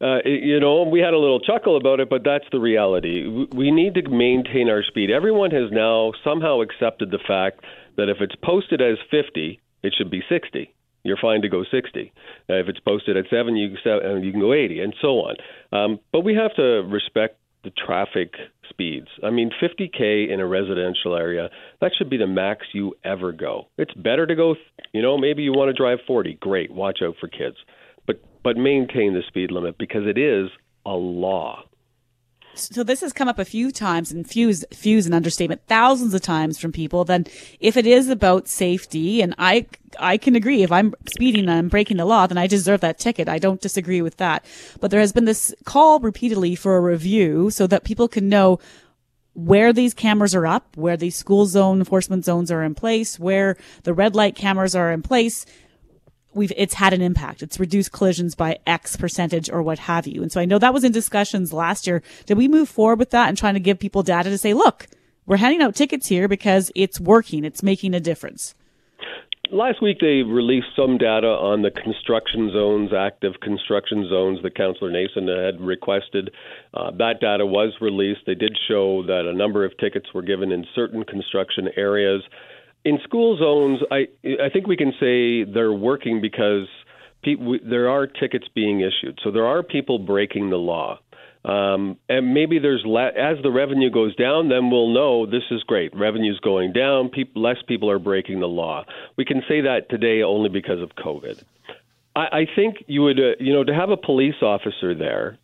uh, you know, we had a little chuckle about it, but that's the reality. We need to maintain our speed. Everyone has now somehow accepted the fact that if it's posted as 50, it should be 60 you're fine to go 60. Uh, if it's posted at 7, you can, you can go 80, and so on. Um, but we have to respect the traffic speeds. I mean, 50k in a residential area, that should be the max you ever go. It's better to go, you know, maybe you want to drive 40. Great, watch out for kids. But but maintain the speed limit because it is a law. So this has come up a few times and fuse, fuse an understatement thousands of times from people. Then if it is about safety and I, I can agree if I'm speeding and I'm breaking the law, then I deserve that ticket. I don't disagree with that. But there has been this call repeatedly for a review so that people can know where these cameras are up, where these school zone enforcement zones are in place, where the red light cameras are in place we've it's had an impact. It's reduced collisions by X percentage or what have you. And so I know that was in discussions last year. Did we move forward with that and trying to give people data to say, look, we're handing out tickets here because it's working. It's making a difference. Last week, they released some data on the construction zones, active construction zones that Councillor Nason had requested. Uh, that data was released. They did show that a number of tickets were given in certain construction areas in school zones, I I think we can say they're working because we, there are tickets being issued. So there are people breaking the law. Um, and maybe there's le- as the revenue goes down, then we'll know this is great. Revenue's going down. Less people are breaking the law. We can say that today only because of COVID. I, I think you would, uh, you know, to have a police officer there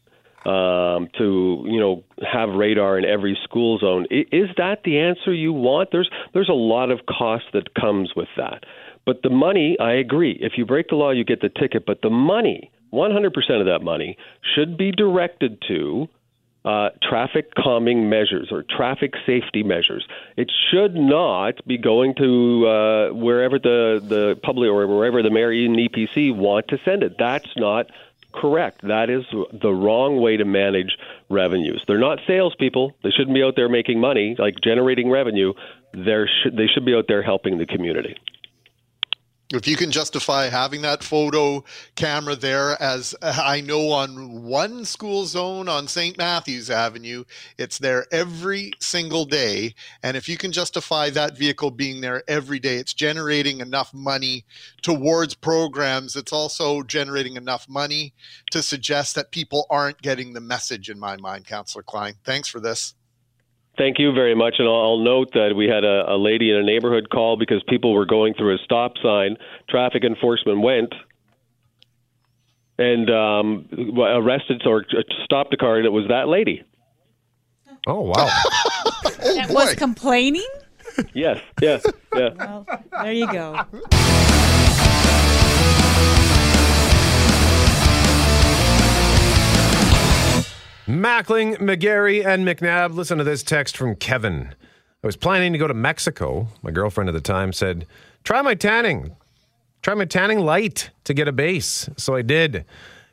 um, to you know have radar in every school zone. Is that the answer you want? There's there's a lot of cost that comes with that. But the money, I agree. If you break the law, you get the ticket. But the money, 100% of that money, should be directed to uh, traffic calming measures or traffic safety measures. It should not be going to uh, wherever the, the public or wherever the mayor and EPC want to send it. That's not correct. That is the wrong way to manage revenues. They're not salespeople. They shouldn't be out there making money, like generating revenue. They're sh- they should be out there helping the community if you can justify having that photo camera there as i know on one school zone on st matthews avenue it's there every single day. And if you can justify that vehicle being there every day it's generating enough money towards programs. It's also generating enough money to suggest that people aren't getting the message in my mind councillor klein. Thanks for this Thank you very much. And I'll note that we had a, a lady in a neighborhood call because people were going through a stop sign. Traffic enforcement went and um, arrested or stopped a car and it was that lady. Oh, wow. that was complaining? Yes, yes, yeah. Well, there you go. Mackling, McGarry, and McNabb. Listen to this text from Kevin. I was planning to go to Mexico. My girlfriend at the time said, Try my tanning. Try my tanning light to get a base. So I did.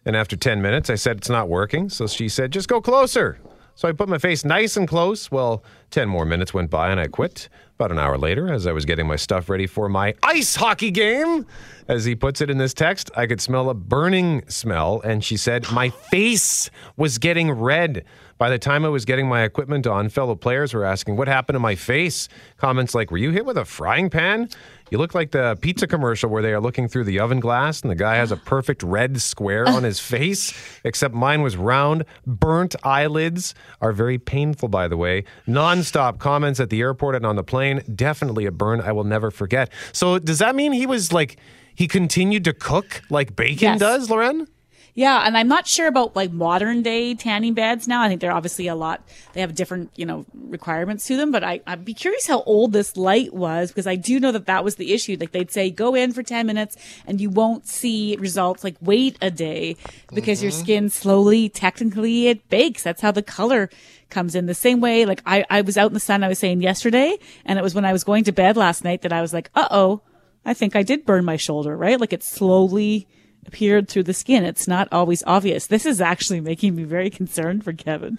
And after 10 minutes, I said, It's not working. So she said, Just go closer. So I put my face nice and close. Well, 10 more minutes went by and I quit. About an hour later, as I was getting my stuff ready for my ice hockey game, as he puts it in this text, I could smell a burning smell. And she said, My face was getting red. By the time I was getting my equipment on, fellow players were asking, What happened to my face? Comments like, Were you hit with a frying pan? You look like the pizza commercial where they are looking through the oven glass and the guy has a perfect red square on his face, except mine was round. Burnt eyelids are very painful, by the way. Non-stop comments at the airport and on the plane. Definitely a burn I will never forget. So does that mean he was like, he continued to cook like bacon Yes. does, Loren? Yeah, and I'm not sure about like modern day tanning beds now. I think they're obviously a lot. They have different, you know, requirements to them. But I, I'd be curious how old this light was because I do know that that was the issue. Like they'd say, go in for 10 minutes and you won't see results. Like wait a day because your skin slowly, technically, it bakes. That's how the color comes in the same way. Like I, I was out in the sun. I was saying yesterday, and it was when I was going to bed last night that I was like, uh oh, I think I did burn my shoulder. Right? Like it slowly appeared through the skin. It's not always obvious. This is actually making me very concerned for Kevin.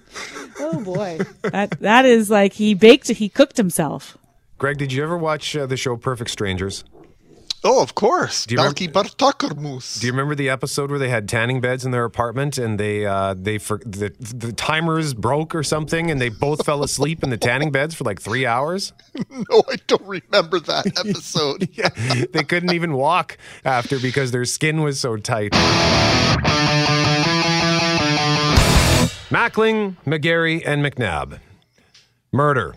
Oh boy. that that is like he baked he cooked himself. Greg, did you ever watch uh, the show Perfect Strangers? Oh, of course. Do you Balki Bartokomous. Do you remember the episode where they had tanning beds in their apartment and they uh, they for, the the timers broke or something and they both fell asleep in the tanning beds for like three hours? no, I don't remember that episode. yeah, they couldn't even walk after because their skin was so tight. Mackling, McGarry, and McNabb. Murder,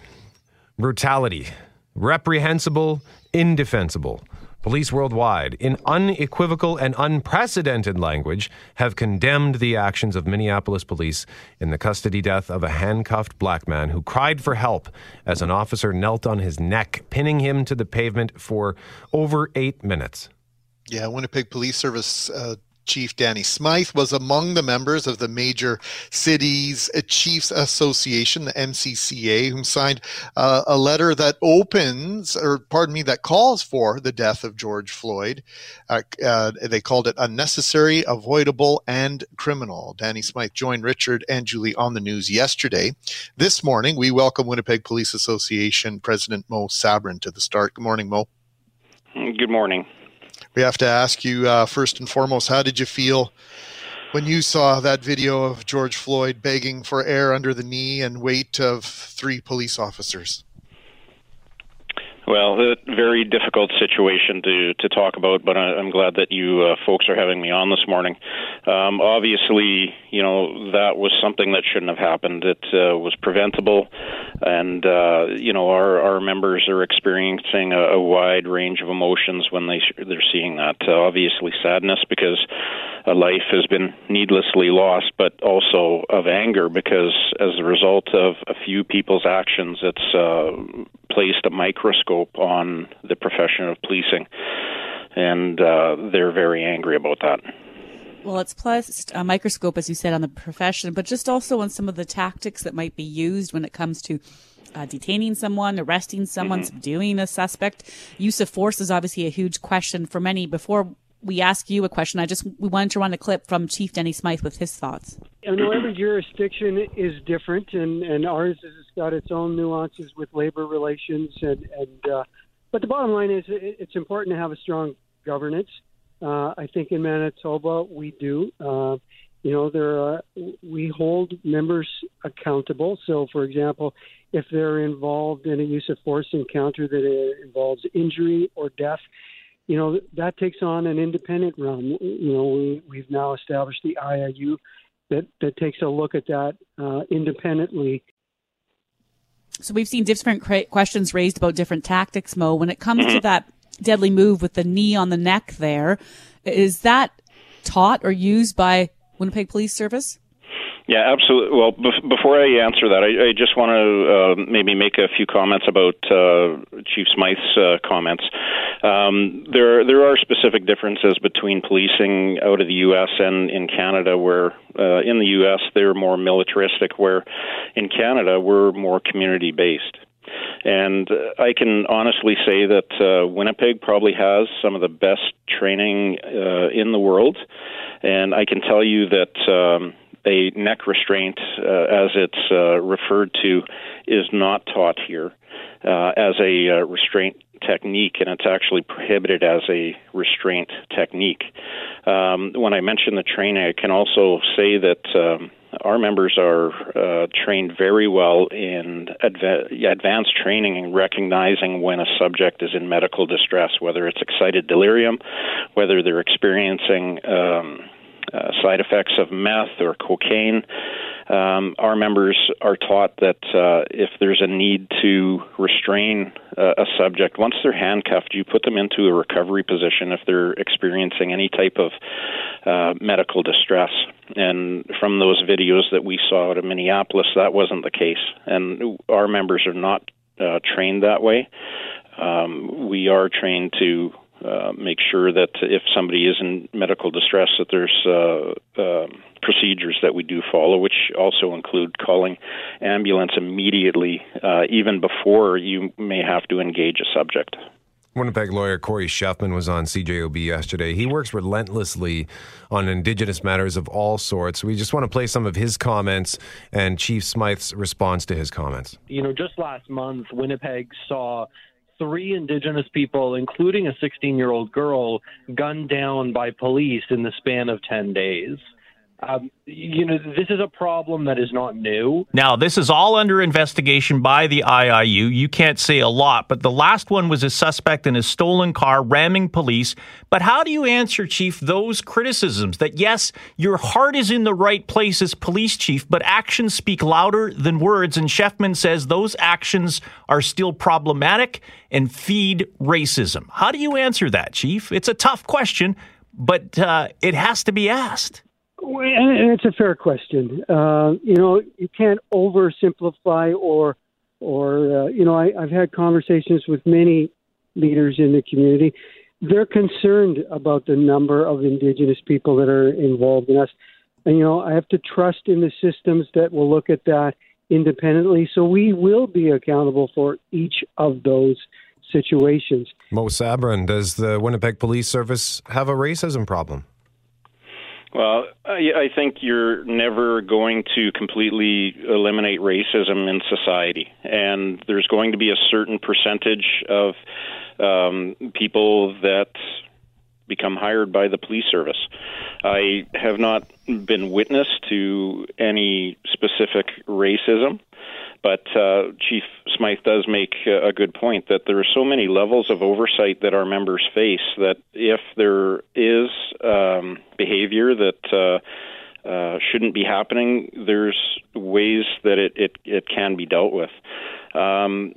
brutality, reprehensible, indefensible. Police worldwide, in unequivocal and unprecedented language, have condemned the actions of Minneapolis police in the custody death of a handcuffed black man who cried for help as an officer knelt on his neck, pinning him to the pavement for over eight minutes. Yeah, Winnipeg Police Service uh, Chief Danny Smyth was among the members of the Major Cities Chiefs Association, the MCCA, who signed uh, a letter that opens, or pardon me, that calls for the death of George Floyd. Uh, uh, they called it unnecessary, avoidable, and criminal. Danny Smyth joined Richard and Julie on the news yesterday. This morning, we welcome Winnipeg Police Association President Mo Sabourin to the start. Good morning, Mo. Good morning. We have to ask you uh, first and foremost, how did you feel when you saw that video of George Floyd begging for air under the knee and weight of three police officers? Well, a very difficult situation to to talk about, but I, I'm glad that you uh, folks are having me on this morning. Um, obviously, you know that was something that shouldn't have happened. It uh, was preventable, and uh, you know our our members are experiencing a, a wide range of emotions when they they're seeing that. Uh, obviously, sadness because a life has been needlessly lost, but also of anger because as a result of a few people's actions, it's uh, placed a microscope on the profession of policing, and uh, they're very angry about that. Well, it's plus a microscope, as you said, on the profession, but just also on some of the tactics that might be used when it comes to uh, detaining someone, arresting someone, Mm-hmm. subduing a suspect. Use of force is obviously a huge question for many. Before we ask you a question, I just we wanted to run a clip from Chief Danny Smyth with his thoughts. I know every jurisdiction is different, and, and ours has got its own nuances with labor relations, and and uh, but the bottom line is it, it's important to have a strong governance. Uh, I think in Manitoba we do. Uh, you know, there are, we hold members accountable. So, for example, if they're involved in a use of force encounter that involves injury or death, you know that takes on an independent realm. You know, we we've now established the IIU that that takes a look at that uh, independently. So we've seen different cra- questions raised about different tactics, Mo. When it comes to mm-hmm. that deadly move with the knee on the neck, there is that taught or used by Winnipeg Police Service? Yeah, absolutely. Well, bef- before I answer that, I, I just want to uh, maybe make a few comments about uh, Chief Smyth's uh, comments. Um, there, there are specific differences between policing out of the U.S. and in Canada, where uh, in the U.S. they're more militaristic, where in Canada we're more community based. And I can honestly say that uh, Winnipeg probably has some of the best training uh, in the world. And I can tell you that um, a neck restraint, uh, as it's uh, referred to, is not taught here uh, as a uh, restraint technique, and it's actually prohibited as a restraint technique. Um, when I mention the training, I can also say that. Um, our members are uh, trained very well in adva- advanced training in recognizing when a subject is in medical distress, whether it's excited delirium, whether they're experiencing um, uh, side effects of meth or cocaine. Um, our members are taught that uh, if there's a need to restrain uh, a subject, once they're handcuffed, you put them into a recovery position if they're experiencing any type of uh, medical distress. And from those videos that we saw out of Minneapolis, that wasn't the case. And our members are not uh, trained that way. Um, we are trained to uh, make sure that if somebody is in medical distress, that there's uh, uh, procedures that we do follow, which also include calling ambulance immediately, uh, even before you may have to engage a subject. Winnipeg lawyer Corey Shefman was on CJOB yesterday. He works relentlessly on Indigenous matters of all sorts. We just want to play some of his comments and Chief Smyth's response to his comments. You know, just last month, Winnipeg saw three Indigenous people, including a 16 year old girl, gunned down by police in the span of 10 days. Um, you know, this is a problem that is not new. Now, this is all under investigation by the IIU. You can't say a lot, but the last one was a suspect in a stolen car ramming police. But how do you answer, Chief, those criticisms that, yes, your heart is in the right place as police chief, but actions speak louder than words? And Shefman says those actions are still problematic and feed racism. How do you answer that, Chief? It's a tough question, but uh, it has to be asked. And it's a fair question. Uh, you know, you can't oversimplify or, or uh, you know, I, I've had conversations with many leaders in the community. They're concerned about the number of Indigenous people that are involved in us. And, you know, I have to trust in the systems that will look at that independently. So we will be accountable for each of those situations. Mo Sabourin, does the Winnipeg Police Service have a racism problem? Well, I, I think you're never going to completely eliminate racism in society, and there's going to be a certain percentage of um, people that become hired by the police service. I have not been witness to any specific racism. But uh, Chief Smyth does make a good point that there are so many levels of oversight that our members face that if there is um, behavior that uh, uh, shouldn't be happening, there's ways that it, it, it can be dealt with. Um,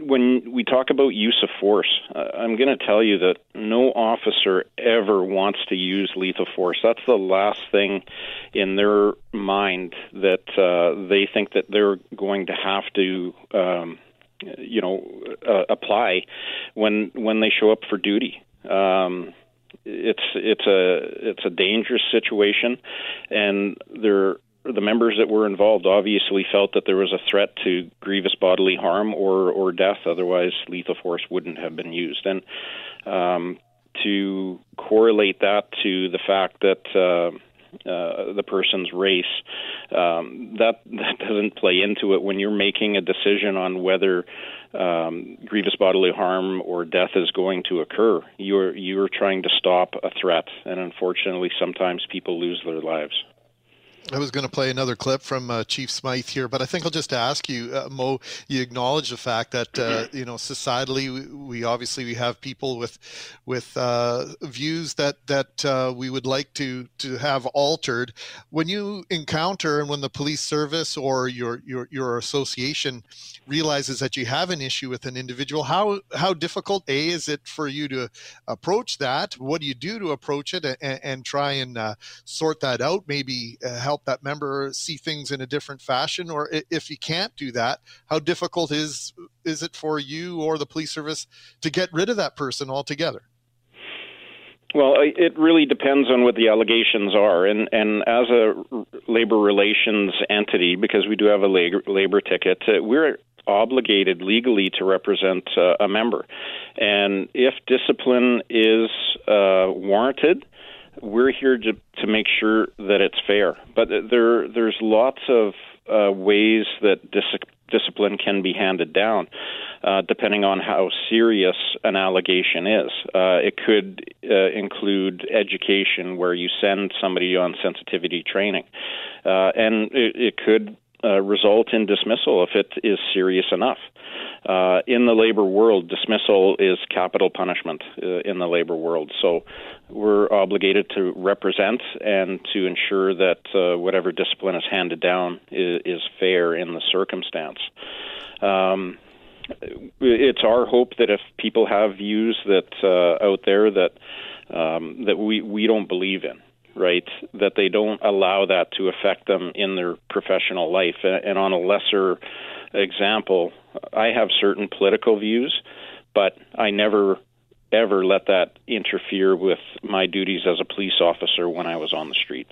when we talk about use of force, uh, I'm going to tell you that no officer ever wants to use lethal force. That's the last thing in their mind that uh, they think that they're going to have to, um, you know, uh, apply when when they show up for duty. Um, it's it's a it's a dangerous situation, and there the members that were involved obviously felt that there was a threat to grievous bodily harm or or death. Otherwise, lethal force wouldn't have been used. And um, to correlate that to the fact that uh, uh, the person's race, um, that that doesn't play into it when you're making a decision on whether um, grievous bodily harm or death is going to occur. You're you're trying to stop a threat, and unfortunately, sometimes people lose their lives. I was going to play another clip from uh, Chief Smyth here, but I think I'll just ask you, uh, Mo. You acknowledge the fact that uh, you know societally, we, we, obviously we have people with with uh, views that that uh, we would like to to have altered. When you encounter and when the police service or your your your association realizes that you have an issue with an individual, how how difficult a is it for you to approach that? What do you do to approach it and, and try and uh, sort that out? Maybe help help that member see things in a different fashion? Or if you can't do that how difficult is is it for you or the police service to get rid of that person altogether? Well, it really depends on what the allegations are, and and as a labor relations entity, because we do have a labor, labor ticket, uh, we're obligated legally to represent uh, a member. And if discipline is uh, warranted, we're here to, to make sure that it's fair. But there, there's lots of uh, ways that dis- discipline can be handed down, uh, depending on how serious an allegation is. Uh, it could uh, include education, where you send somebody on sensitivity training, uh, and it, it could uh, result in dismissal if it is serious enough. Uh, in the labor world, dismissal is capital punishment uh, in the labor world. So we're obligated to represent and to ensure that uh, whatever discipline is handed down is, is fair in the circumstance. Um, it's our hope that if people have views that uh, out there that um, that we, we don't believe in, right? That they don't allow that to affect them in their professional life. And on a lesser example, I have certain political views, but I never ever let that interfere with my duties as a police officer when I was on the street.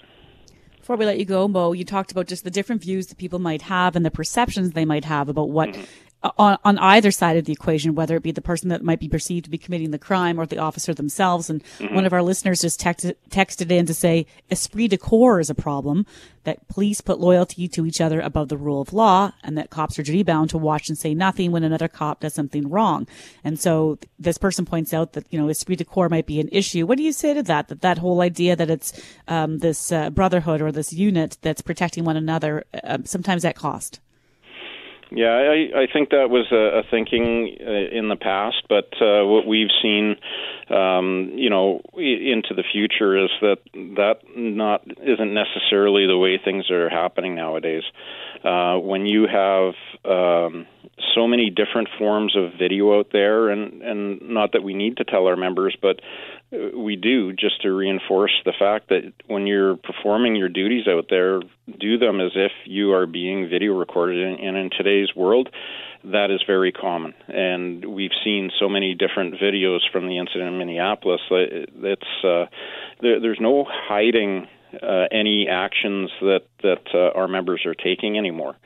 Before we let you go, Mo, you talked about just the different views that people might have and the perceptions they might have about what mm-hmm on, on either side of the equation, whether it be the person that might be perceived to be committing the crime or the officer themselves. And mm-hmm. one of our listeners just texted, texted in to say esprit de corps is a problem, that police put loyalty to each other above the rule of law, and that cops are duty bound to watch and say nothing when another cop does something wrong. And so this person points out that, you know, esprit de corps might be an issue. What do you say to that? That that whole idea that it's um, this uh, brotherhood or this unit that's protecting one another, uh, sometimes at cost? Yeah, I, I think that was a, a thinking uh, in the past, but uh, what we've seen, um, you know, into the future is that that not isn't necessarily the way things are happening nowadays. Uh, when you have um, so many different forms of video out there, and and not that we need to tell our members, but we do just to reinforce the fact that when you're performing your duties out there, do them as if you are being video recorded. And in today's world, that is very common. And we've seen so many different videos from the incident in Minneapolis. It's uh, there, there's no hiding uh, any actions that that uh, our members are taking anymore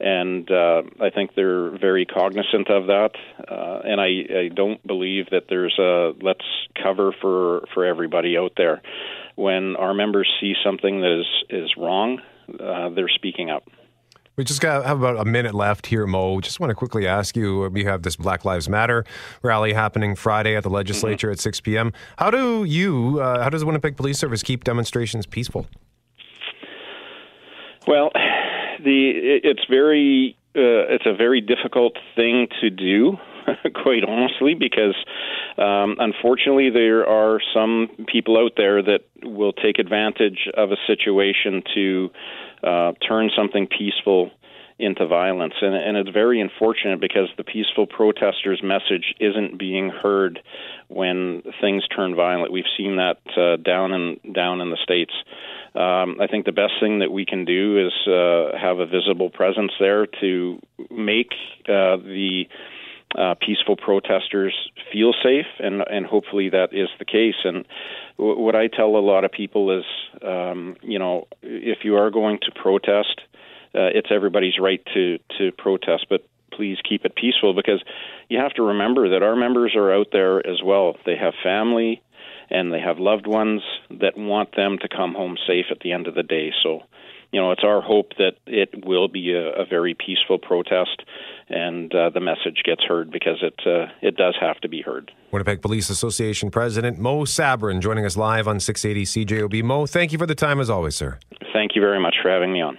and uh, I think they're very cognizant of that. Uh, and I, I don't believe that there's a let's cover for for everybody out there. When our members see something that is is wrong, uh, they're speaking up. We just got have about a minute left here, Mo. Just want to quickly ask you: We have this Black Lives Matter rally happening Friday at the legislature mm-hmm. at 6 p.m. How do you, uh, how does the Winnipeg Police Service keep demonstrations peaceful? Well, the it's very uh, it's a very difficult thing to do, quite honestly, because um, unfortunately there are some people out there that will take advantage of a situation to uh, turn something peaceful into violence, and, and it's very unfortunate because the peaceful protesters' message isn't being heard when things turn violent. We've seen that uh, down in down in the states. Um, I think the best thing that we can do is uh, have a visible presence there to make uh, the uh, peaceful protesters feel safe, and and hopefully that is the case. And w- what I tell a lot of people is, um, you know, if you are going to protest, uh, it's everybody's right to to protest, but please keep it peaceful because you have to remember that our members are out there as well. They have family and they have loved ones that want them to come home safe at the end of the day. So, you know, it's our hope that it will be a, a very peaceful protest and uh, the message gets heard because it uh, it does have to be heard. Winnipeg Police Association President Mo Sabourin joining us live on 680 CJOB. Mo, thank you for the time as always, sir. Thank you very much for having me on.